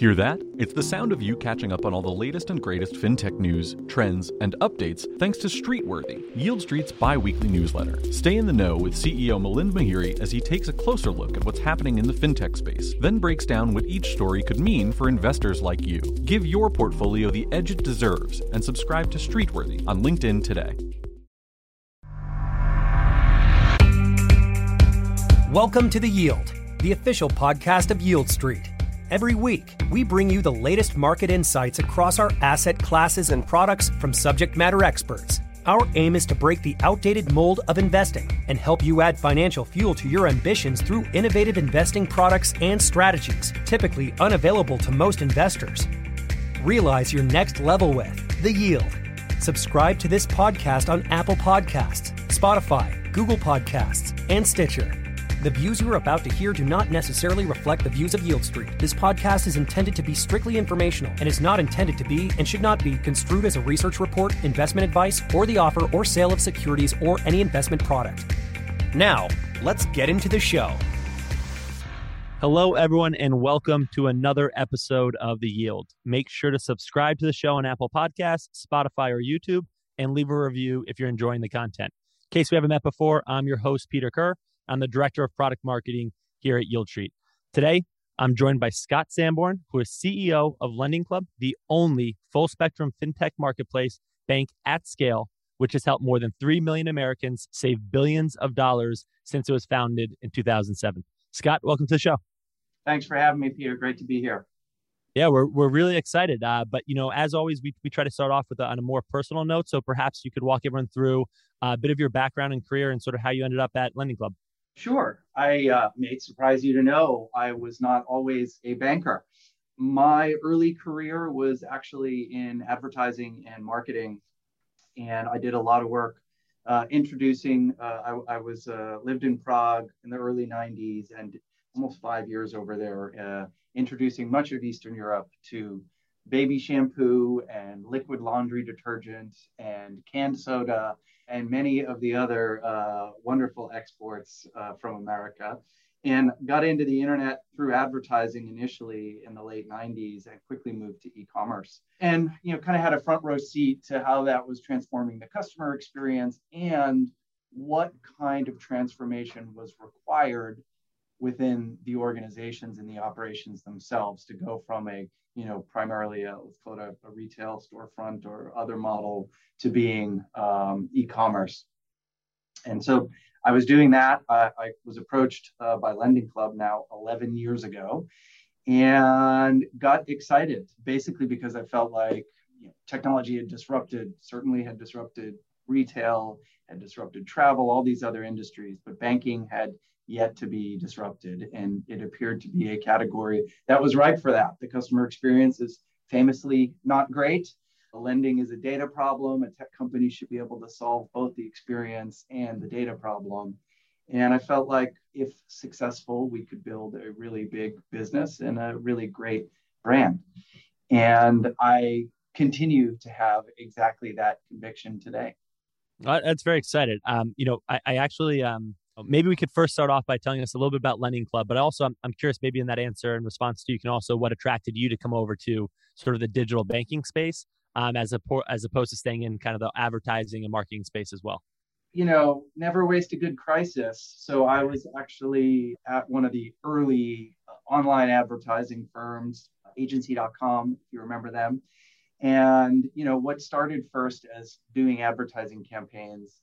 Hear that? It's the sound of you catching up on all the latest and greatest fintech news, trends, and updates thanks to Streetworthy, Yieldstreet's bi weekly newsletter. Stay in the know with CEO Milind Mehere as he takes a closer look at what's happening in the fintech space, then breaks down what each story could mean for investors like you. Give your portfolio the edge it deserves and subscribe to Streetworthy on LinkedIn today. Welcome to The Yield, the official podcast of Yieldstreet. Every week, we bring you the latest market insights across our asset classes and products from subject matter experts. Our aim is to break the outdated mold of investing and help you add financial fuel to your ambitions through innovative investing products and strategies, typically unavailable to most investors. Realize your next level with The Yield. Subscribe to this podcast on Apple Podcasts, Spotify, Google Podcasts, and Stitcher. The views you are about to hear do not necessarily reflect the views of Yieldstreet. This podcast is intended to be strictly informational and is not intended to be and should not be construed as a research report, investment advice, or the offer or sale of securities or any investment product. Now, let's get into the show. Hello, everyone, and welcome to another episode of The Yield. Make sure to subscribe to the show on Apple Podcasts, Spotify, or YouTube, and leave a review if you're enjoying the content. In case we haven't met before, I'm your host, Peter Kerr. I'm the Director of Product Marketing here at Yieldstreet. Today, I'm joined by Scott Sanborn, who is CEO of Lending Club, the only full spectrum fintech marketplace bank at scale, which has helped more than 3 million Americans save billions of dollars since it was founded in 2007. Scott, welcome to the show. Thanks for having me, Peter. Great to be here. Yeah, we're, we're really excited. Uh, but, you know, as always, we, we try to start off with a, on a more personal note. So perhaps you could walk everyone through a bit of your background and career and sort of how you ended up at Lending Club. Sure. I uh, may surprise you to know I was not always a banker. My early career was actually in advertising and marketing, and I did a lot of work uh, introducing. Uh, I, I, was uh, lived in Prague in the early '90s and almost five years over there, uh, introducing much of Eastern Europe to baby shampoo and liquid laundry detergent and canned soda and many of the other uh, wonderful exports uh, from America. And got into the internet through advertising initially in the late 90s and quickly moved to e-commerce. And you know, kind of had a front row seat to how that was transforming the customer experience and what kind of transformation was required within the organizations and the operations themselves to go from a you know primarily a, let's call it a, a retail storefront or other model to being um, e-commerce. And so i was doing that. I was approached uh, by lending club now 11 years ago and got excited basically because i felt like you know, technology had disrupted certainly had disrupted retail had disrupted travel all these other industries but banking had yet to be disrupted. And it appeared to be a category that was ripe for that. The customer experience is famously not great. Lending is a data problem. A tech company should be able to solve both the experience and the data problem. And I felt like if successful, we could build a really big business and a really great brand. And I continue to have exactly that conviction today. That's very excited. Um, you know, I, I actually um, maybe we could first start off by telling us a little bit about Lending Club, but also I'm, I'm curious maybe in that answer in response to you can also what attracted you to come over to sort of the digital banking space um, as a as opposed to staying in kind of the advertising and marketing space as well. You know, never waste a good crisis. So I was actually at one of the early uh, online advertising firms, agency.com, if you remember them. And, you know, what started first as doing advertising campaigns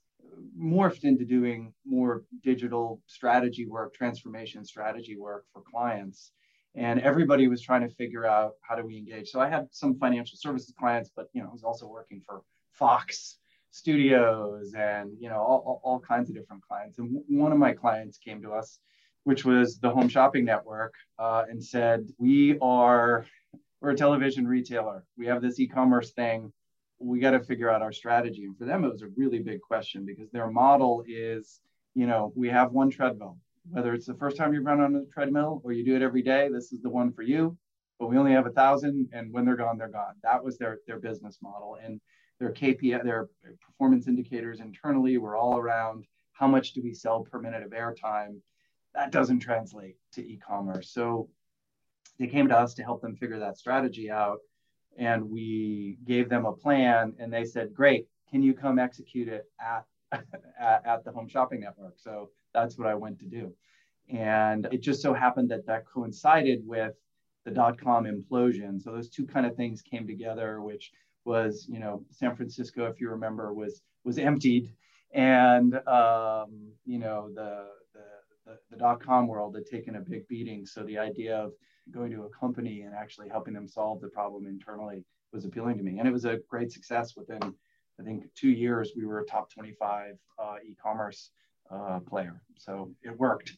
morphed into doing more digital strategy work, transformation strategy work for clients. And everybody was trying to figure out how do we engage. So I had some financial services clients, but you know, I was also working for Fox Studios and you know all, all kinds of different clients. And one of my clients came to us, which was the Home Shopping Network, uh, and said, "We are we're a television retailer. We have this e-commerce thing we got to figure out our strategy. And for them, it was a really big question because their model is, you know, we have one treadmill. Whether it's the first time you run on a treadmill or you do it every day, this is the one for you. But we only have a thousand, and when they're gone, they're gone. That was their their business model, and their KPI, their performance indicators internally were all around how much do we sell per minute of airtime. That doesn't translate to e-commerce. So they came to us to help them figure that strategy out. And we gave them a plan and they said, great, can you come execute it at, at, at the home shopping network? So that's what I went to do. And it just so happened that that coincided with the dot com implosion. So those two kind of things came together, which was, you know, San Francisco, if you remember, was was emptied, and um, you know the, the the, the dot com world had taken a big beating. So the idea of going to a company and actually helping them solve the problem internally was appealing to me, and it was a great success. Within, I think, two years, we were a top 25 uh, e-commerce uh, player. So it worked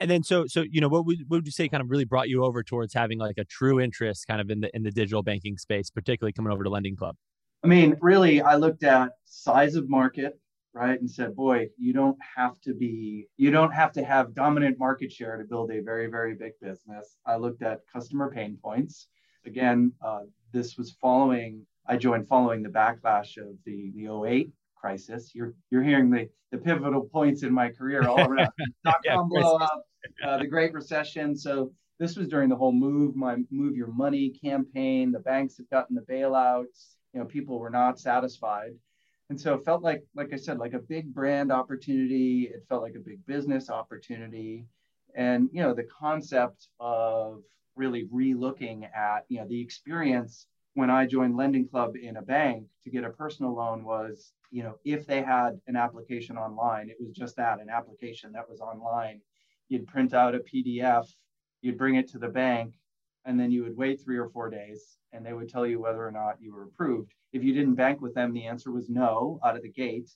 and then so so you know what would, what would you say kind of really brought you over towards having like a true interest kind of in the in the digital banking space particularly coming over to lending club i mean really i looked at size of market right and said boy you don't have to be you don't have to have dominant market share to build a very very big business i looked at customer pain points again uh, this was following i joined following the backlash of the the 08 crisis. You're you're hearing the the pivotal points in my career all around. Dot com blow up, uh, the Great Recession. So this was during the whole move my move your money campaign. The banks had gotten the bailouts. You know, people were not satisfied. And so it felt like, like I said, like a big brand opportunity. It felt like a big business opportunity. And, you know, the concept of really re-looking at, you know, the experience when I joined Lending Club in a bank to get a personal loan was, you know, if they had an application online, it was just that an application that was online. You'd print out a PDF, you'd bring it to the bank, and then you would wait three or four days and they would tell you whether or not you were approved. If you didn't bank with them, the answer was no out of the gate.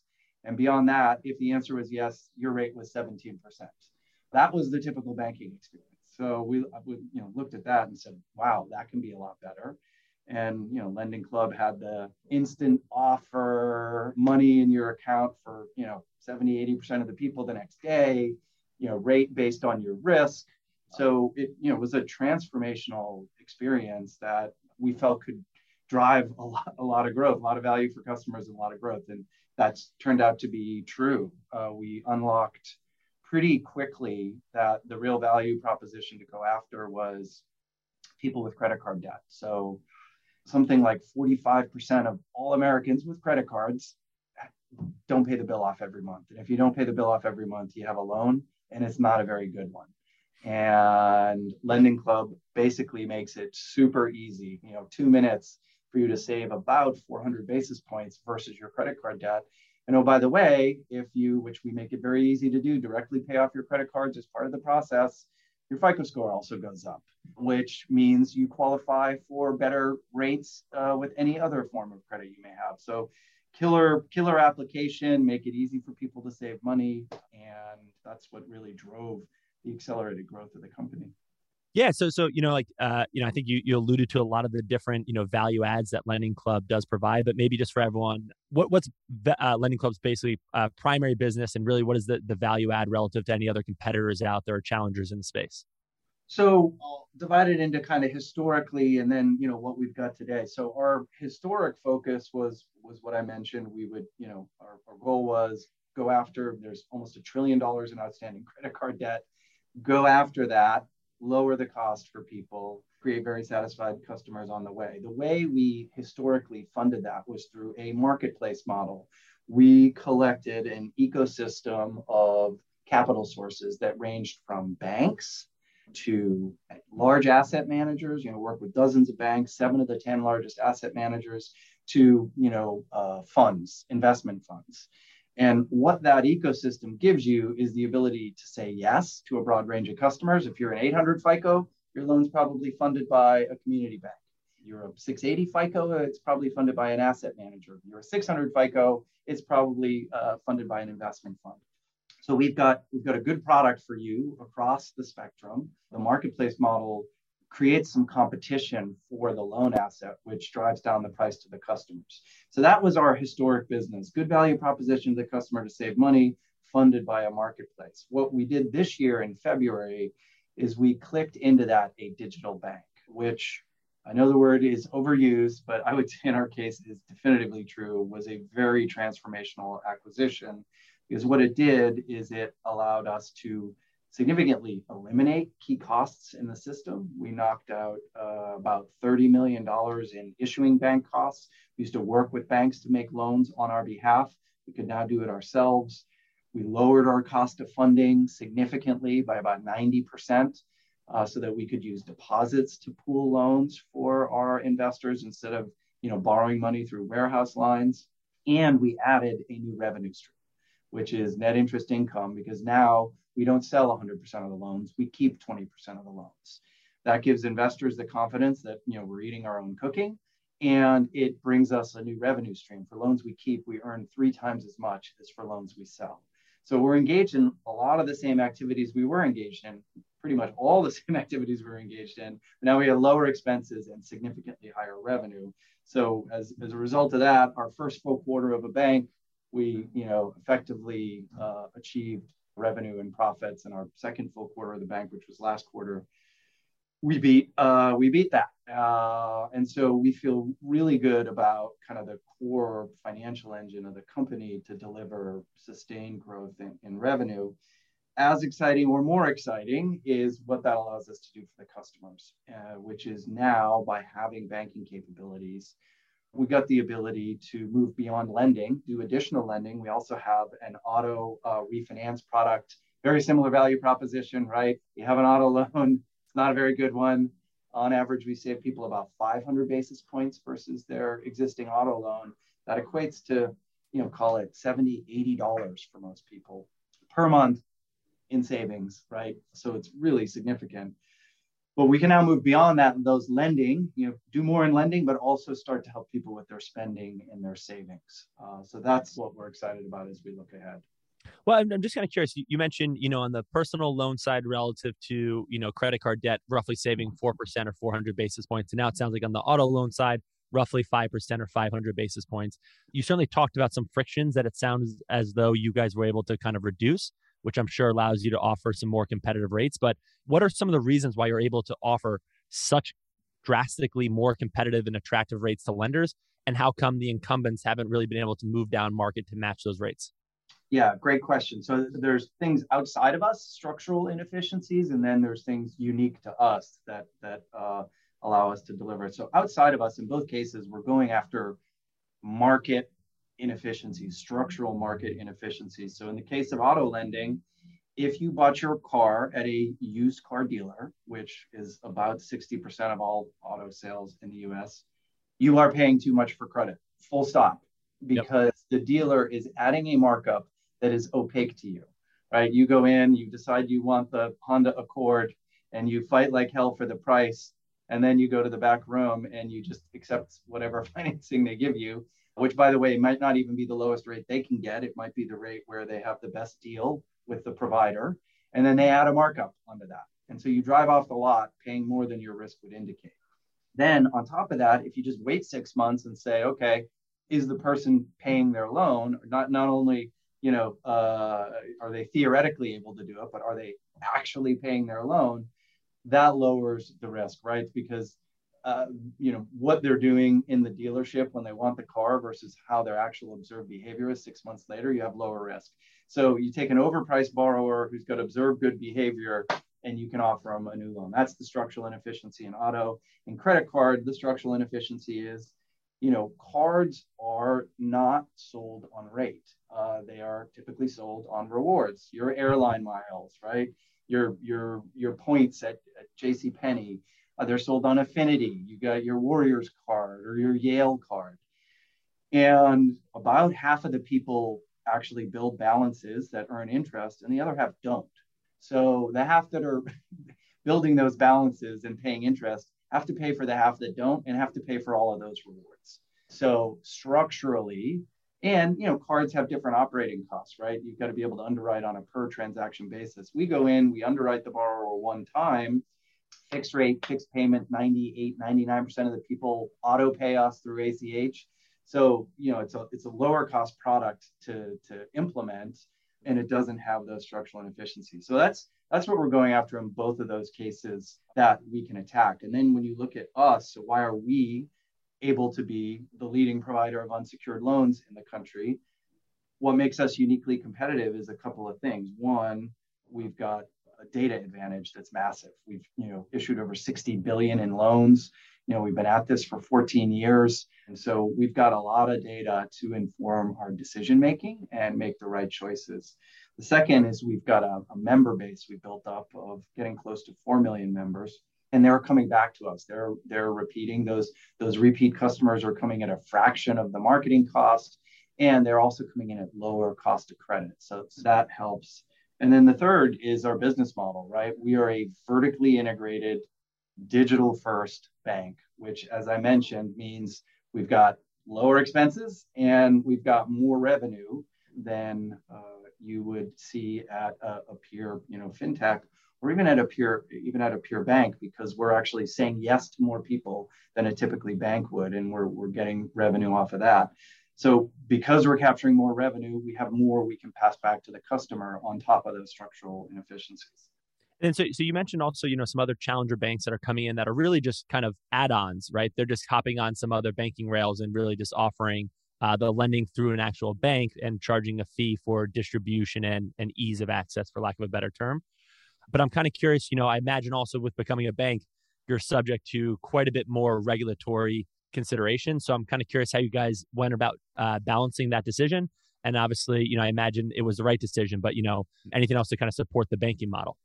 And beyond that, if the answer was yes, your rate was 17%. That was the typical banking experience. So we, we you know, looked at that and said, wow, that can be a lot better and you know lending club had the instant offer money in your account for you know 70 80% of the people the next day you know rate based on your risk so it you know was a transformational experience that we felt could drive a lot, a lot of growth a lot of value for customers and a lot of growth and that's turned out to be true uh, we unlocked pretty quickly that the real value proposition to go after was people with credit card debt so something like 45% of all Americans with credit cards don't pay the bill off every month. And if you don't pay the bill off every month, you have a loan and it's not a very good one. And Lending Club basically makes it super easy, you know, two minutes for you to save about 400 basis points versus your credit card debt. And oh, by the way, if you, which we make it very easy to do, directly pay off your credit cards as part of the process, your FICO score also goes up, which means you qualify for better rates uh, with any other form of credit you may have. So, killer killer application, make it easy for people to save money, and that's what really drove the accelerated growth of the company. Yeah, so so you know, like uh, you know, I think you you alluded to a lot of the different you know value adds that Lending Club does provide, but maybe just for everyone, what what's uh, Lending Club's basically uh, primary business, and really what is the the value add relative to any other competitors out there or challengers in the space? So I'll divide it into kind of historically, and then you know what we've got today. So our historic focus was was what I mentioned. We would you know our, our goal was go after. There's almost a trillion dollars in outstanding credit card debt. Go after that lower the cost for people, create very satisfied customers on the way. The way we historically funded that was through a marketplace model. We collected an ecosystem of capital sources that ranged from banks to large asset managers, you know, work with dozens of banks, seven of the 10 largest asset managers, to, you know, uh, funds, investment funds. And what that ecosystem gives you is the ability to say yes to a broad range of customers. If you're an 800 FICO, your loan's probably funded by a community bank. You're a 680 FICO, it's probably funded by an asset manager. You're a 600 FICO, it's probably uh, funded by an investment fund. So we've got we've got a good product for you across the spectrum. The marketplace model creates some competition for the loan asset, which drives down the price to the customers. So that was our historic business. Good value proposition to the customer to save money, funded by a marketplace. What we did this year in February is we clicked into that a digital bank, which I know the word is overused, but I would say in our case is definitively true, was a very transformational acquisition because what it did is it allowed us to significantly eliminate key costs in the system. We knocked out uh, about $30 million in issuing bank costs. We used to work with banks to make loans on our behalf. We could now do it ourselves. We lowered our cost of funding significantly by about 90% uh, so that we could use deposits to pool loans for our investors instead of you know, borrowing money through warehouse lines. And we added a new revenue stream, which is net interest income, because now we don't sell 100% of the loans, we keep 20% of the loans. That gives investors the confidence that you know we're eating our own cooking, and it brings us a new revenue stream. For loans we keep, we earn three times as much as for loans we sell. So we're engaged in a lot of the same activities we were engaged in, pretty much all the same activities we were engaged in. But now we have lower expenses and significantly higher revenue. So as, as a result of that, our first full quarter of a bank, we you know effectively uh, achieved revenue and profits in our second full quarter of the bank, which was last quarter, we beat uh, we beat that, uh, and so we feel really good about kind of the core financial engine of the company to deliver sustained growth in, in revenue. As exciting or more exciting is what that allows us to do for the customers, uh, which is now by having banking capabilities, we got the ability to move beyond lending, do additional lending. We also have an auto uh, refinance product, very similar value proposition, right? You have an auto loan, it's not a very good one. On average, we save people about 500 basis points versus their existing auto loan. That equates to, you know, call it 70, 80 dollars for most people per month in savings, right? So it's really significant. But we can now move beyond that and those lending, you know, do more in lending, but also start to help people with their spending and their savings. Uh, so that's what we're excited about as we look ahead. Well, I'm, I'm just kind of curious. You mentioned, you know, on the personal loan side relative to, you know, credit card debt, roughly saving 4% or 400 basis points. And now it sounds like on the auto loan side, roughly 5% or 500 basis points. You certainly talked about some frictions that it sounds as though you guys were able to kind of reduce which I'm sure allows you to offer some more competitive rates. But what are some of the reasons why you're able to offer such drastically more competitive and attractive rates to lenders? And how come the incumbents haven't really been able to move down market to match those rates? Yeah, great question. So there's things outside of us, structural inefficiencies, and then there's things unique to us that that uh, allow us to deliver. So outside of us, in both cases, we're going after market inefficiencies, structural market inefficiencies. So in the case of auto lending, if you bought your car at a used car dealer, which is about 60% of all auto sales in the US, you are paying too much for credit, full stop, because yep. the dealer is adding a markup that is opaque to you, right? You go in, you decide you want the Honda Accord, and you fight like hell for the price. And then you go to the back room and you just accept whatever financing they give you which by the way might not even be the lowest rate they can get. It might be the rate where they have the best deal with the provider. And then they add a markup onto that. And so you drive off the lot paying more than your risk would indicate. Then on top of that, if you just wait six months and say, okay, is the person paying their loan? Not not only you know uh, are they theoretically able to do it, but are they actually paying their loan? That lowers the risk, right? Because uh, you know what they're doing in the dealership when they want the car versus how their actual observed behavior is six months later you have lower risk. So you take an overpriced borrower who's got observed good behavior and you can offer them a new loan. That's the structural inefficiency in auto. In credit card the structural inefficiency is you know cards are not sold on rate. Uh, they are typically sold on rewards. Your airline miles right? Your your your points at, at jc penney uh, they're sold on Affinity. You got your Warriors card or your Yale card. And about half of the people actually build balances that earn interest, and the other half don't. So the half that are building those balances and paying interest have to pay for the half that don't and have to pay for all of those rewards. So structurally, and you know, cards have different operating costs, right? You've got to be able to underwrite on a per transaction basis. We go in, we underwrite the borrower one time, fixed rate, fixed payment, 98, 99% of the people auto pay us through ACH. So, you know, it's a, it's a lower cost product to, to implement and it doesn't have those structural inefficiencies. So that's, that's what we're going after in both of those cases that we can attack. And then when you look at us, so why are we able to be the leading provider of unsecured loans in the country? What makes us uniquely competitive is a couple of things. One, we've got a data advantage that's massive. We've you know issued over 60 billion in loans. You know we've been at this for 14 years, and so we've got a lot of data to inform our decision making and make the right choices. The second is we've got a, a member base we built up of getting close to 4 million members and they're coming back to us. They're they're repeating those those repeat customers are coming at a fraction of the marketing cost, and they're also coming in at lower cost of credit. So, so that helps. And then the third is our business model, right? We are a vertically integrated, digital first bank, which, as I mentioned, means we've got lower expenses and we've got more revenue than uh, you would see at a, a peer, you know, fintech or even at a pure even at a pure bank because we're actually saying yes to more people than a typically bank would and we're, we're getting revenue off of that so because we're capturing more revenue we have more we can pass back to the customer on top of those structural inefficiencies and so, so you mentioned also, you know, some other challenger banks that are coming in that are really just kind of add-ons, right? They're just hopping on some other banking rails and really just offering uh, the lending through an actual bank and charging a fee for distribution and, and ease of access, for lack of a better term. But I'm kind of curious, you know, I imagine also with becoming a bank, you're subject to quite a bit more regulatory consideration. So I'm kind of curious how you guys went about uh, balancing that decision. And obviously, you know, I imagine it was the right decision, but, you know, anything else to kind of support the banking model?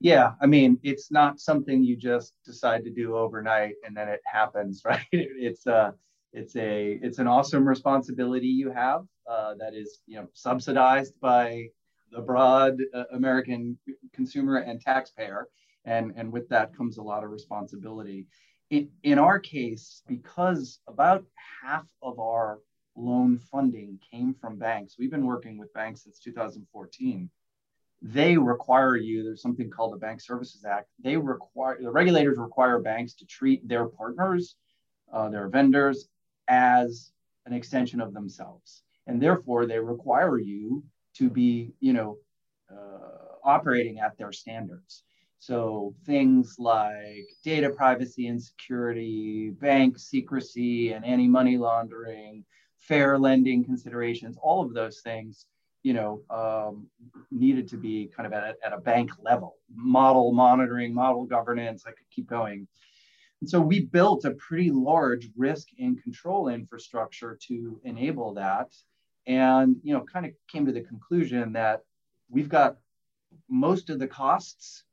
Yeah, I mean, it's not something you just decide to do overnight and then it happens, right? It's a, uh, it's a, it's an awesome responsibility you have uh, that is, you know, subsidized by the broad uh, American consumer and taxpayer. And, and with that comes a lot of responsibility. In, in our case, because about half of our loan funding came from banks, we've been working with banks since 2014. They require you, there's something called the Bank Services Act. They require, the regulators require banks to treat their partners, uh, their vendors, as an extension of themselves. And therefore, they require you to be, you know, uh, operating at their standards. So things like data privacy and security, bank secrecy and anti-money laundering, fair lending considerations, all of those things, you know, um, needed to be kind of at a, at a bank level. Model monitoring, model governance, I could keep going. And so we built a pretty large risk and control infrastructure to enable that and you know kind of came to the conclusion that we've got most of the costs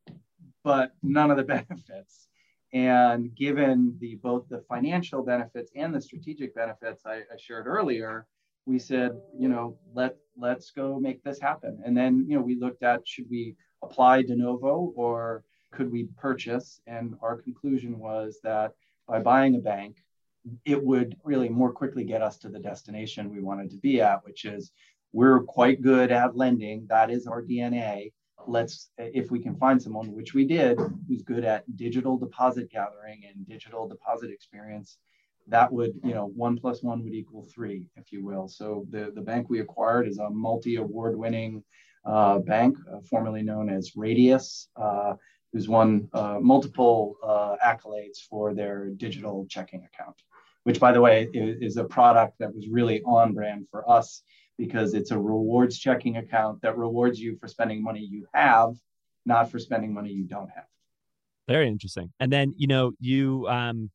but none of the benefits and given the both the financial benefits and the strategic benefits I, I, shared earlier we said you know let let's go make this happen and then you know we looked at should we apply de novo or could we purchase and our conclusion was that by buying a bank it would really more quickly get us to the destination we wanted to be at, which is we're quite good at lending. That is our DNA. Let's, if we can find someone, which we did, who's good at digital deposit gathering and digital deposit experience, that would, you know, one plus one would equal three, if you will. So the, the bank we acquired is a multi award winning uh, bank, uh, formerly known as Radius. Uh, who's won uh, multiple uh, accolades for their digital checking account which by the way is, a product that was really on brand for us because it's a rewards checking account that rewards you for spending money you have, not for spending money you don't have. Very interesting. And then, you know, you um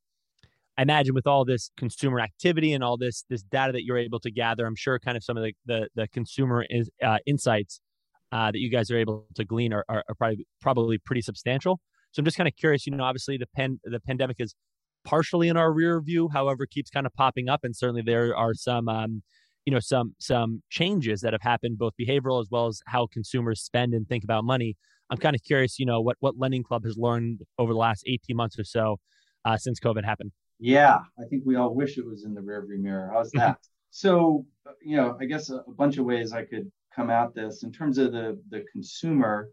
I imagine with all this consumer activity and all this this data that you're able to gather, I'm sure kind of some of the the, the consumer is, uh, insights uh, that you guys are able to glean are, are, are, probably probably pretty substantial. So I'm just kind of curious. You know, obviously the pen the pandemic is partially in our rear view, however, keeps kind of popping up. And certainly there are some, um, you know, some some changes that have happened, both behavioral as well as how consumers spend and think about money. I'm kind of curious, you know, what what Lending Club has learned over the last 18 months or so uh, since COVID happened. Yeah, I think we all wish it was in the rearview mirror. How's that? so, you know, I guess a, a bunch of ways I could come at this in terms of the the consumer.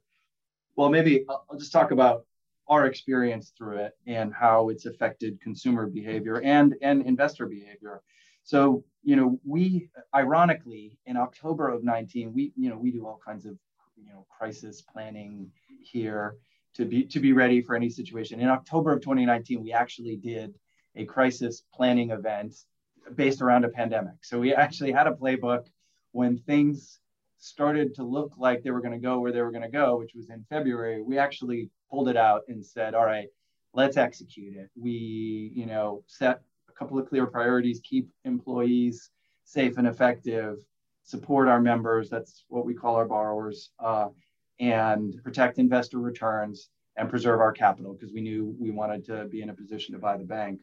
Well, maybe I'll, I'll just talk about our experience through it and how it's affected consumer behavior and and investor behavior so you know we ironically in october of 19 we you know we do all kinds of you know crisis planning here to be to be ready for any situation in october of 2019 we actually did a crisis planning event based around a pandemic so we actually had a playbook when things started to look like they were going to go where they were going to go, which was in February, we actually pulled it out and said, all right, let's execute it. We, you know, set couple of clear priorities, keep employees safe and effective, support our members, that's what we call our borrowers, uh, and protect investor returns and preserve our capital because we knew we wanted to be in a position to buy the bank.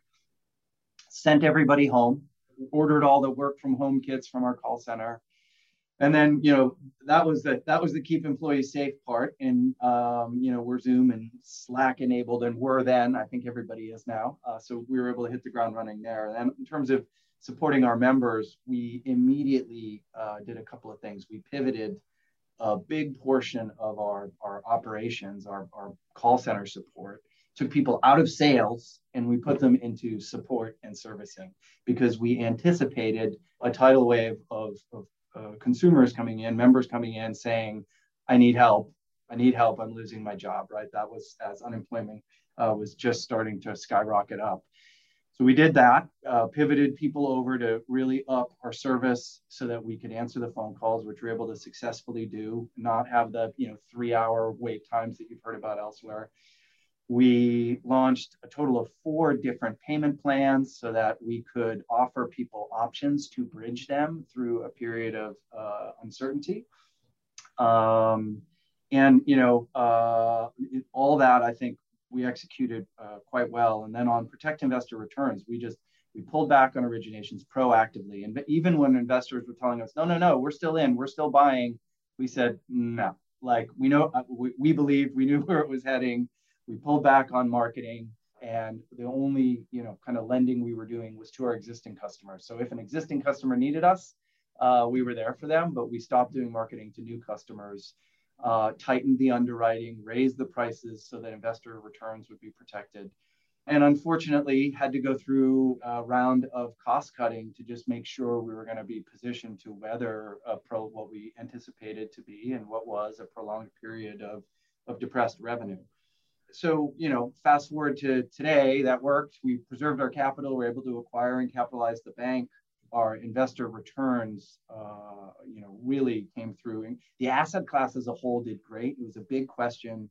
Sent everybody home, ordered all the work from home kits from our call center, and then you know that was the that was the keep employees safe part. And um, you know we're zoom and slack enabled and were then i think everybody is now. Uh, so we were able to hit the ground running there. And in terms of supporting our members we immediately uh, did a couple of things. We pivoted a big portion of our, our operations our, our call center support took people out of sales and we put them into support and servicing because we anticipated a tidal wave of, of uh, consumers coming in, members coming in saying, I need help. I need help. I'm losing my job, right? That was as unemployment uh, was just starting to skyrocket up. So we did that, uh, pivoted people over to really up our service so that we could answer the phone calls, which we're able to successfully do, not have the you know three hour wait times that you've heard about elsewhere. We launched a total of four different payment plans so that we could offer people options to bridge them through a period of uh, uncertainty. Um, and you know, uh, all that I think we executed uh, quite well. And then on protect investor returns, we just we pulled back on originations proactively. And even when investors were telling us, no, no, no, we're still in, we're still buying, we said no. Like we know, uh, we, we believe we knew where it was heading we pulled back on marketing and the only you know kind of lending we were doing was to our existing customers. So if an existing customer needed us uh, we were there for them but we stopped doing marketing to new customers uh, tightened the underwriting raised the prices so that investor returns would be protected and unfortunately had to go through a round of cost cutting to just make sure we were going to be positioned to weather a pro what we anticipated to be and what was a prolonged period of, of depressed revenue so you know fast forward to today that worked. We preserved our capital. We are able to acquire and capitalize the bank. Our investor returns uh, you know really came through. And the asset class as a whole did great. It was a big question.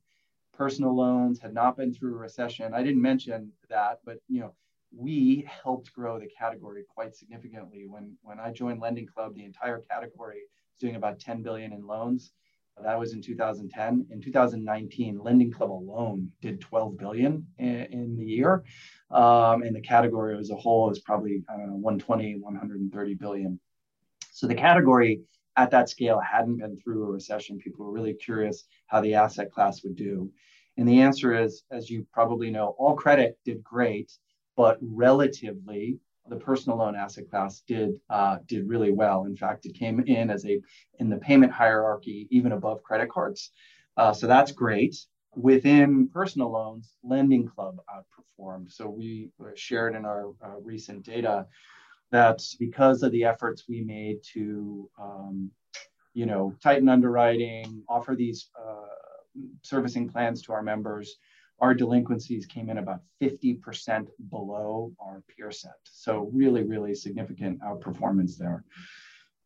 Personal loans had not been through a recession. I didn't mention that but you know we helped grow the category quite significantly. When when i joined lending club the entire category was doing about 10 billion in loans that was in 2010. In 2019, Lending Club alone did 12 billion in, the year, um, and the category as a whole is probably know 120, 130 billion. So the category at that scale hadn't been through a recession. People were really curious how the asset class would do, and the answer is, as you probably know, all credit did great, but relatively the personal loan asset class did uh, did really well. In fact, it came in as a in the payment hierarchy even above credit cards. Uh, so that's great. Within personal loans, Lending Club outperformed. So we shared in our uh, recent data that because of the efforts we made to um, you know tighten underwriting, offer these uh, servicing plans to our members, our delinquencies came in about 50% below our peer set. So really, really significant outperformance there.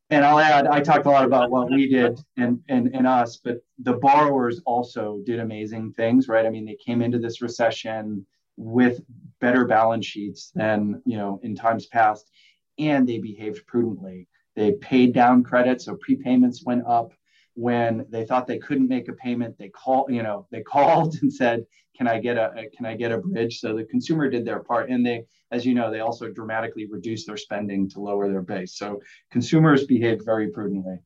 And I'll add, I talked a lot about what we did and, and, and us, but the borrowers also did amazing things, right? I mean, they came into this recession with better balance sheets than, you know, in times past, and they behaved prudently. They paid down credit, so prepayments went up when they thought they couldn't make a payment they called you know they called and said can i get a can i get a bridge? So the consumer did their part and they as you know they also dramatically reduced their spending to lower their base. So consumers behaved very prudently.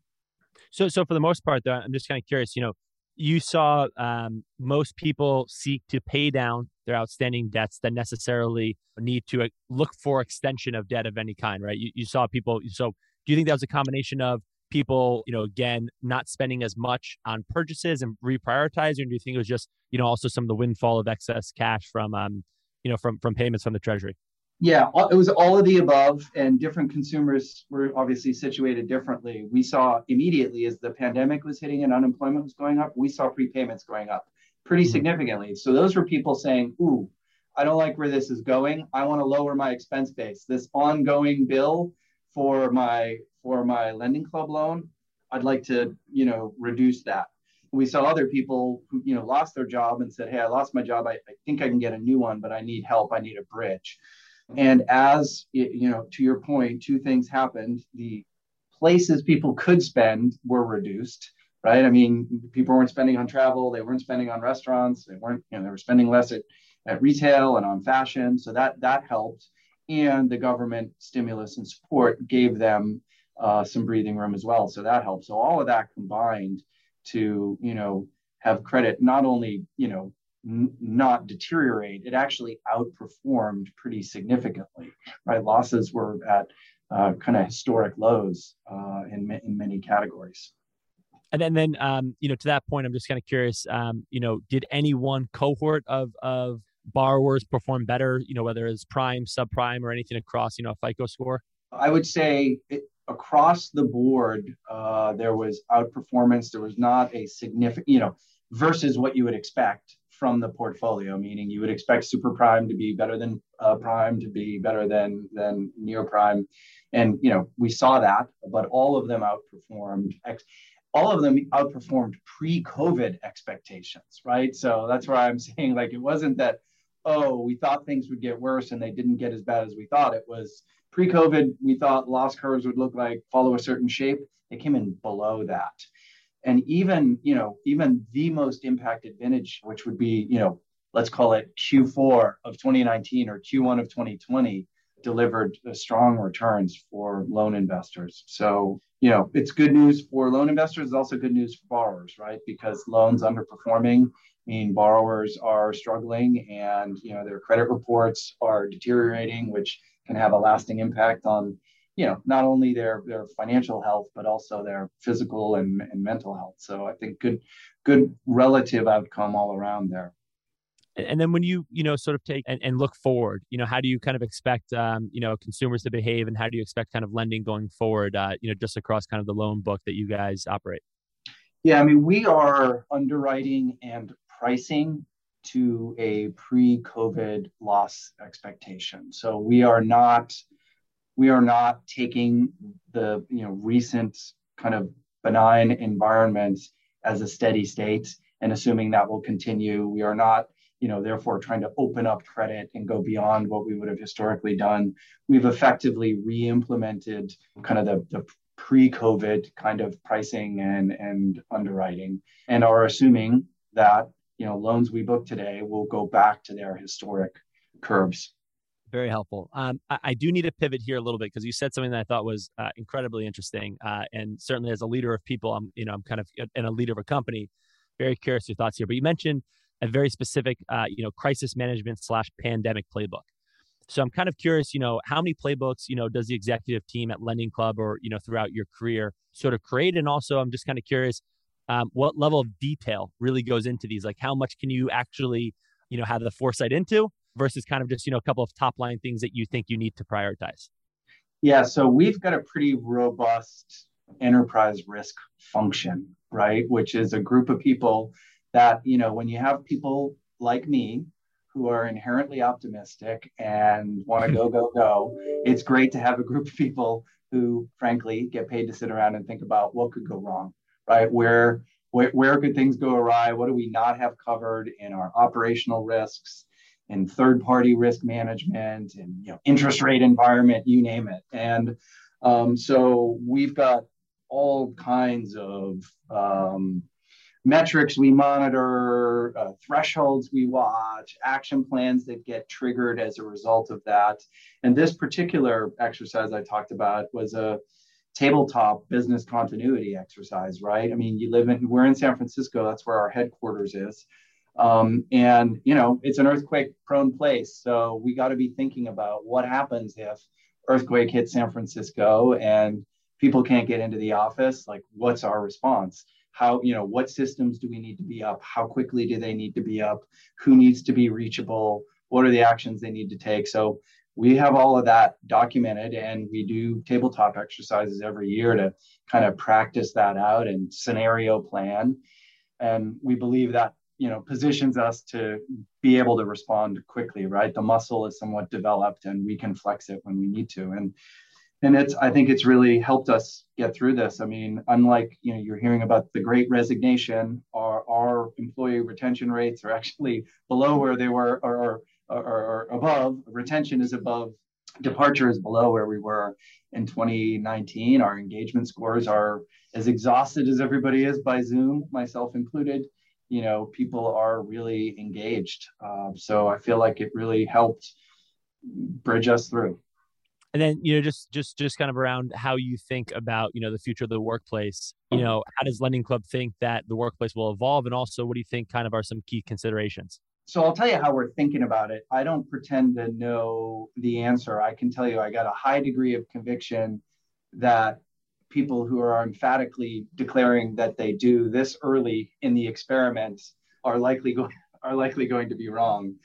So so for the most part though i'm just kind of curious you know you saw um, most people seek to pay down their outstanding debts than necessarily need to uh, look for extension of debt of any kind right? You, you saw people so do you think that was a combination of people, you know, again, not spending as much on purchases and reprioritizing? Or do you think it was just, you know, also some of the windfall of excess cash from, um, you know, from from payments from the Treasury? Yeah, it was all of the above, and different consumers were obviously situated differently. We saw immediately as the pandemic was hitting and unemployment was going up, we saw prepayments going up pretty mm-hmm. significantly. So those were people saying, "Ooh, I don't like where this is going. I want to lower my expense base. This ongoing bill for my for my lending club loan, I'd like to, you know, reduce that. We saw other people who, you know, lost their job and said, Hey, I lost my job. I, I think I can get a new one, but I need help. I need a bridge. And as, you know, to your point, two things happened. The places people could spend were reduced, right? I mean, people weren't spending on travel. They weren't spending on restaurants. They weren't, you know, they were spending less at, at retail and on fashion. So that, that helped. And the government stimulus and support gave them uh, some breathing room as well. So that helps. So all of that combined to, you know, have credit not only, you know, n- not deteriorate, it actually outperformed pretty significantly, right? Losses were at uh, kind of historic lows uh, in, in many categories. And then, then um, you know, to that point, I'm just kind of curious. Um, you know, did any one cohort of of borrowers perform better? You know, whether it's prime, subprime, or anything across, you know, a FICO score. I would say it, across the board, uh, there was outperformance. There was not a significant, you know, versus what you would expect from the portfolio. Meaning, you would expect super prime to be better than uh, prime, to be better than than near prime, and you know, we saw that. But all of them outperformed. Ex- all of them outperformed pre-COVID expectations, right? So that's why I'm saying like it wasn't that oh we thought things would get worse and they didn't get as bad as we thought. It was Pre-COVID, we thought loss curves would look like follow a certain shape. They came in below that. And even, you know, even the most impacted vintage, which would be, you know, let's call it Q4 of 2019 or Q1 of 2020, delivered strong returns for loan investors. So, you know, it's good news for loan investors. It's also good news for borrowers, right? Because loans underperforming mean borrowers are struggling and, you know, their credit reports are deteriorating, which can have a lasting impact on you know not only their their financial health but also their physical and, and mental health. So i think good good relative outcome all around there. And then when you you know sort of take and, and look forward you know how do you kind of expect um, you know consumers to behave and how do you expect kind of lending going forward uh, you know just across kind of the loan book that you guys operate? Yeah i mean we are underwriting and pricing to a pre-COVID loss expectation. So we are not we are not taking the you know recent kind of benign environment as a steady state and assuming that will continue. We are not you know therefore trying to open up credit and go beyond what we would have historically done. We've effectively re-implemented kind of the, the pre-COVID kind of pricing and and underwriting and are assuming that you know loans we book today will go back to their historic curves very helpful. Um, I, I, do need to pivot here a little bit because you said something that i thought was uh, incredibly interesting uh, and certainly as a leader of people i'm you know i'm kind of and a leader of a company very curious your thoughts here. But you mentioned a very specific uh, you know crisis management slash pandemic playbook. So i'm kind of curious you know how many playbooks you know does the executive team at lending club or you know throughout your career sort of create? And also i'm just kind of curious um, what level of detail really goes into these? Like how much can you actually you know have the foresight into versus kind of just you know a couple of top line things that you think you need to prioritize? Yeah so we've got a pretty robust enterprise risk function right? Which is a group of people that you know when you have people like me who are inherently optimistic and want to go go go it's great to have a group of people who frankly get paid to sit around and think about what could go wrong right? Where, where, where could things go awry? What do we not have covered in our operational risks, in third-party risk management, and you know, interest rate environment, you name it. And um, so we've got all kinds of um, metrics we monitor, uh, thresholds we watch, action plans that get triggered as a result of that. And this particular exercise I talked about was a tabletop business continuity exercise, right? I mean, you live in, we're in San Francisco, that's where our headquarters is. Um, and, you know, it's an earthquake prone place. So we got to be thinking about what happens if earthquake hits San Francisco and people can't get into the office. Like, what's our response? How, you know, what systems do we need to be up? How quickly do they need to be up? Who needs to be reachable? What are the actions they need to take? So we have all of that documented and we do tabletop exercises every year to kind of practice that out and scenario plan. And we believe that you know positions us to be able to respond quickly right? The muscle is somewhat developed and we can flex it when we need to. And and it's i think it's really helped us get through this. I mean unlike you know you're hearing about the great resignation our, our employee retention rates are actually below where they were or, or, or above retention is above departure is below where we were in 2019 our engagement scores are as exhausted as everybody is by zoom myself included. You know people are really engaged. Uh, so i feel like it really helped bridge us through. And then you know just just just kind of around how you think about you know the future of the workplace. You know how does lending club think that the workplace will evolve? And also what do you think kind of are some key considerations so i'll tell you how we're thinking about it. I don't pretend to know the answer. I can tell you i got a high degree of conviction that people who are emphatically declaring that they do this early in the experiment are likely going are likely going to be wrong.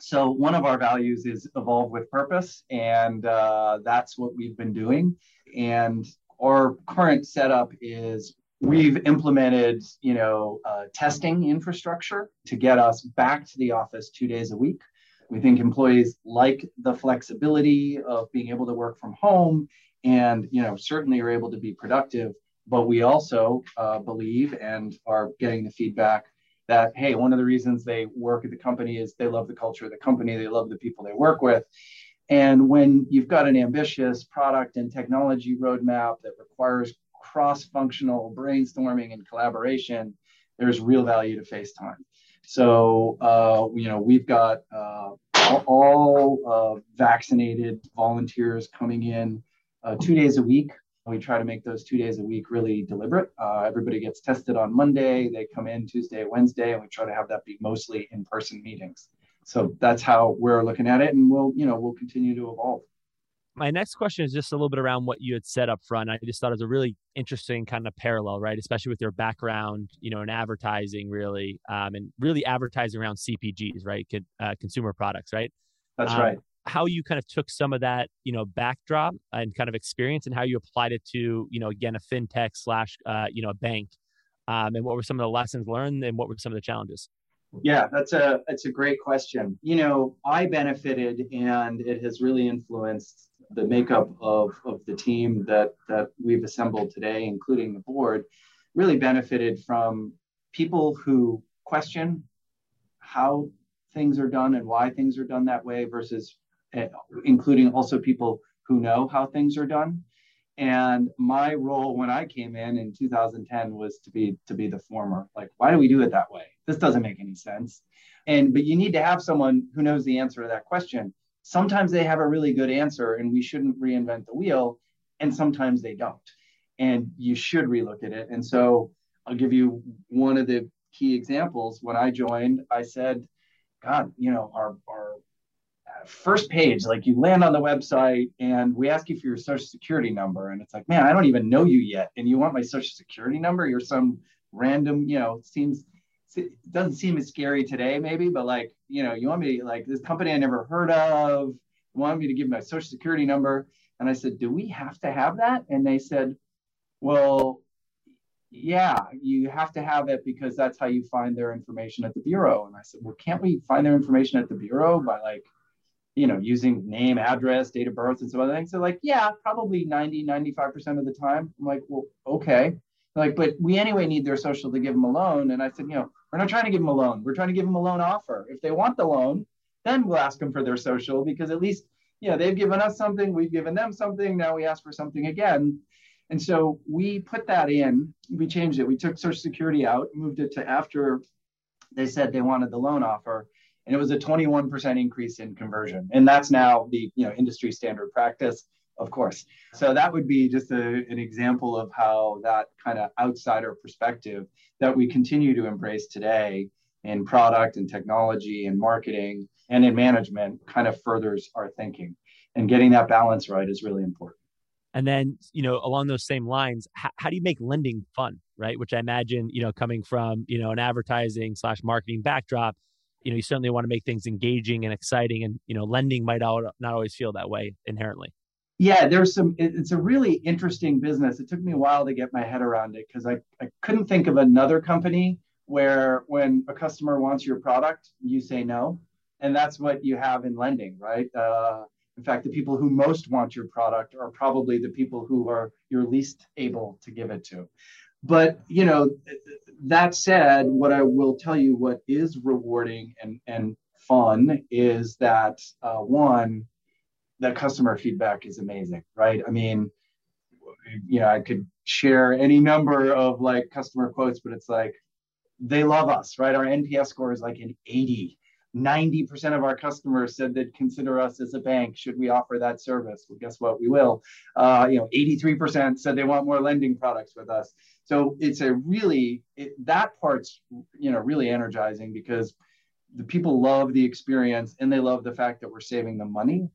So one of our values is evolve with purpose, and uh, that's what we've been doing. And our current setup is we've implemented, you know, uh, testing infrastructure to get us back to the office two days a week. We think employees like the flexibility of being able to work from home, and you know, certainly are able to be productive. But we also uh, believe and are getting the feedback that hey one of the reasons they work at the company is they love the culture of the company they love the people they work with and when you've got an ambitious product and technology roadmap that requires cross-functional brainstorming and collaboration there's real value to FaceTime. So, uh, you know, we've got uh, all uh, vaccinated volunteers coming in uh, two days a week we try to make those two days a week really deliberate. Uh, everybody gets tested on Monday. They come in Tuesday, Wednesday, and we try to have that be mostly in-person meetings. So that's how we're looking at it, and we'll, you know, we'll continue to evolve. My next question is just a little bit around what you had said up front. I just thought it was a really interesting kind of parallel, right? Especially with your background, you know, in advertising, really, um, and really advertising around CPGs, right? Uh, consumer products, right? That's um, right how you kind of took some of that, you know, backdrop and kind of experience and how you applied it to, you know, again, a fintech slash, uh, you know, a bank. Um, and what were some of the lessons learned and what were some of the challenges? Yeah, that's a that's a great question. You know, I benefited and it has really influenced the makeup of, of the team that that we've assembled today, including the board, really benefited from people who question how things are done and why things are done that way versus Eh, including also people who know how things are done. And my role when I came in in 2010 was to be to be the former. Like, why do we do it that way? This doesn't make any sense. And but you need to have someone who knows the answer to that question. Sometimes they have a really good answer, and we shouldn't reinvent the wheel. And sometimes they don't, and you should relook at it. And so I'll give you one of the key examples. When I joined, I said, God, you know, our our uh, first page, like you land on the website and we ask you for your social security number. And it's like, man, I don't even know you yet. And you want my social security number? You're some random, you know, it seems, it doesn't seem as scary today, maybe, but like, you know, you want me like this company I never heard of, want me to give my social security number. And I said, do we have to have that? And they said, well, yeah, you have to have it because that's how you find their information at the bureau. And I said, well, can't we find their information at the bureau by like you know, using name, address, date of birth, and some other things. So like, yeah, probably 90, 95% of the time. I'm like, well, okay. like, but we anyway need their social to give them a loan. And I said, you know, we're not trying to give them a loan. We're trying to give them a loan offer. If they want the loan, then we'll ask them for their social because at least, you know, they've given us something, we've given them something. Now we ask for something again. And so we put that in, we changed it. We took Social Security out, moved it to after they said they wanted the loan offer and it was a 21% increase in conversion. And that's now the you know industry standard practice, of course. So that would be just a, an example of how that kind of outsider perspective that we continue to embrace today in product and technology and marketing and in management kind of furthers our thinking. And getting that balance right is really important. And then, you know, along those same lines, how, how do you make lending fun, right? Which I imagine, you know, coming from, you know, an advertising slash marketing backdrop, you know you certainly want to make things engaging and exciting and you know lending might not always feel that way inherently yeah there's some it's a really interesting business. It took me a while to get my head around it because I, I couldn't think of another company where when a customer wants your product you say no. And that's what you have in lending right? Uh, In fact, the people who most want your product are probably the people who are you're least able to give it to. But you know, that said, what I will tell you, what is rewarding and and fun is that uh, one, that customer feedback is amazing, right? I mean, you know, I could share any number of like customer quotes, but it's like they love us, right? Our NPS score is like an 80. 90% of our customers said they'd consider us as a bank should we offer that service. Well, guess what? We will. Uh, you know, 83% said they want more lending products with us. So it's a really it, that part's you know really energizing because the people love the experience and they love the fact that we're saving them money,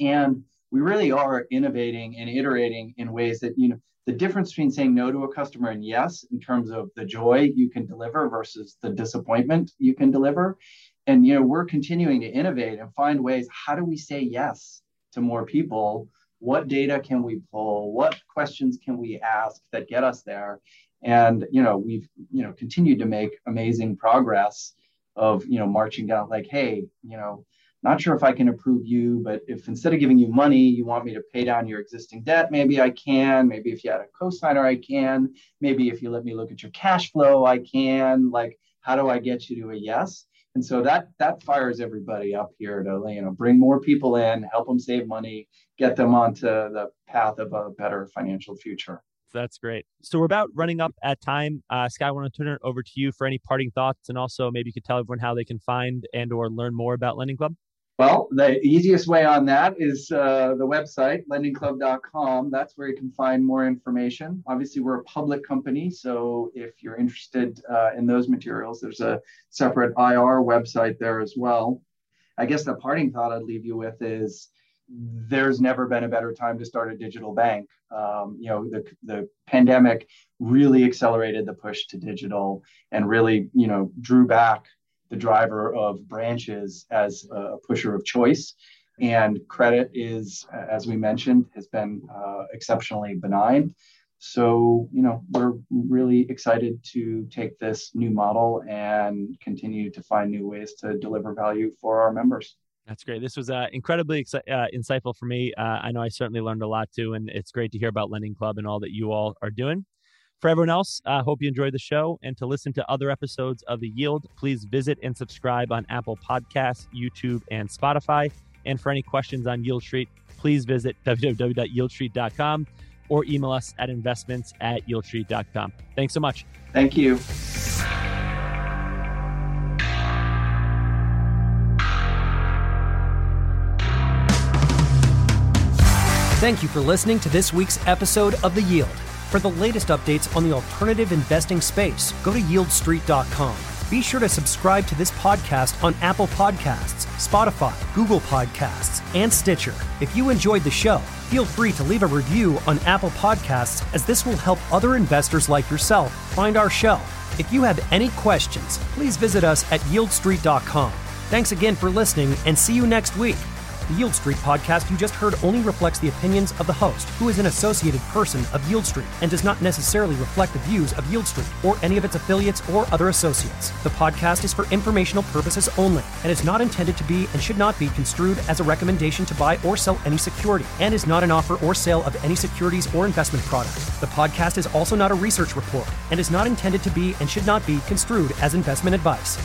and we really are innovating and iterating in ways that you know the difference between saying no to a customer and yes in terms of the joy you can deliver versus the disappointment you can deliver. And you know we're continuing to innovate and find ways how do we say yes to more people? What data can we pull? What questions can we ask that get us there? And you know we've you know continued to make amazing progress of you know marching down like hey you know not sure if I can approve you, but if instead of giving you money, you want me to pay down your existing debt, maybe I can. Maybe if you had a cosigner, I can. Maybe if you let me look at your cash flow, I can. Like, how do I get you to a yes? And so that that fires everybody up here to you know bring more people in, help them save money, get them onto the path of a better financial future. That's great. So we're about running up at time. Uh, Scott, I want to turn it over to you for any parting thoughts, and also maybe you could tell everyone how they can find and or learn more about LendingClub. Well, the easiest way on that is uh, the website, lendingclub.com. That's where you can find more information. Obviously, we're a public company, so if you're interested uh, in those materials, there's a separate IR website there as well. I guess the parting thought I'd leave you with is there's never been a better time to start a digital bank. Um, you know, the, the pandemic really accelerated the push to digital and really, you know, drew back the driver of branches as a pusher of choice. And credit is, as we mentioned, has been uh, exceptionally benign. So, you know, we're really excited to take this new model and continue to find new ways to deliver value for our members. That's great. This was uh, incredibly uh, insightful for me. Uh, I know I certainly learned a lot too, and it's great to hear about LendingClub and all that you all are doing. For everyone else, I uh, hope you enjoyed the show. And to listen to other episodes of The Yield, please visit and subscribe on Apple Podcasts, YouTube, and Spotify. And for any questions on Yieldstreet, please visit www.yieldstreet.com or email us at investments at yieldstreet.com. Thanks so much. Thank you. Thank you for listening to this week's episode of The Yield. For the latest updates on the alternative investing space, go to yieldstreet.com. Be sure to subscribe to this podcast on Apple Podcasts, Spotify, Google Podcasts, and Stitcher. If you enjoyed the show, feel free to leave a review on Apple Podcasts as this will help other investors like yourself find our show. If you have any questions, please visit us at yieldstreet.com. Thanks again for listening and see you next week. The Yieldstreet podcast you just heard only reflects the opinions of the host, who is an associated person of Yieldstreet, and does not necessarily reflect the views of Yieldstreet or any of its affiliates or other associates. The podcast is for informational purposes only and is not intended to be and should not be construed as a recommendation to buy or sell any security and is not an offer or sale of any securities or investment product. The podcast is also not a research report and is not intended to be and should not be construed as investment advice.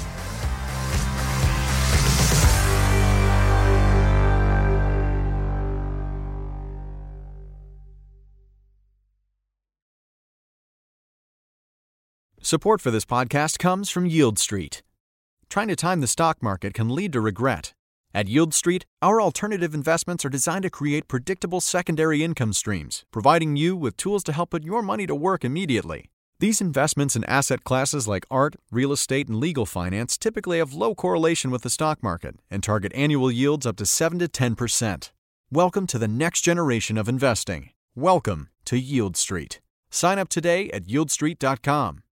Support for this podcast comes from Yieldstreet. Trying to time the stock market can lead to regret. At Yieldstreet, our alternative investments are designed to create predictable secondary income streams, providing you with tools to help put your money to work immediately. These investments in asset classes like art, real estate, and legal finance typically have low correlation with the stock market and target annual yields up to 7 to 10%. Welcome to the next generation of investing. Welcome to Yieldstreet. Sign up today at yieldstreet.com.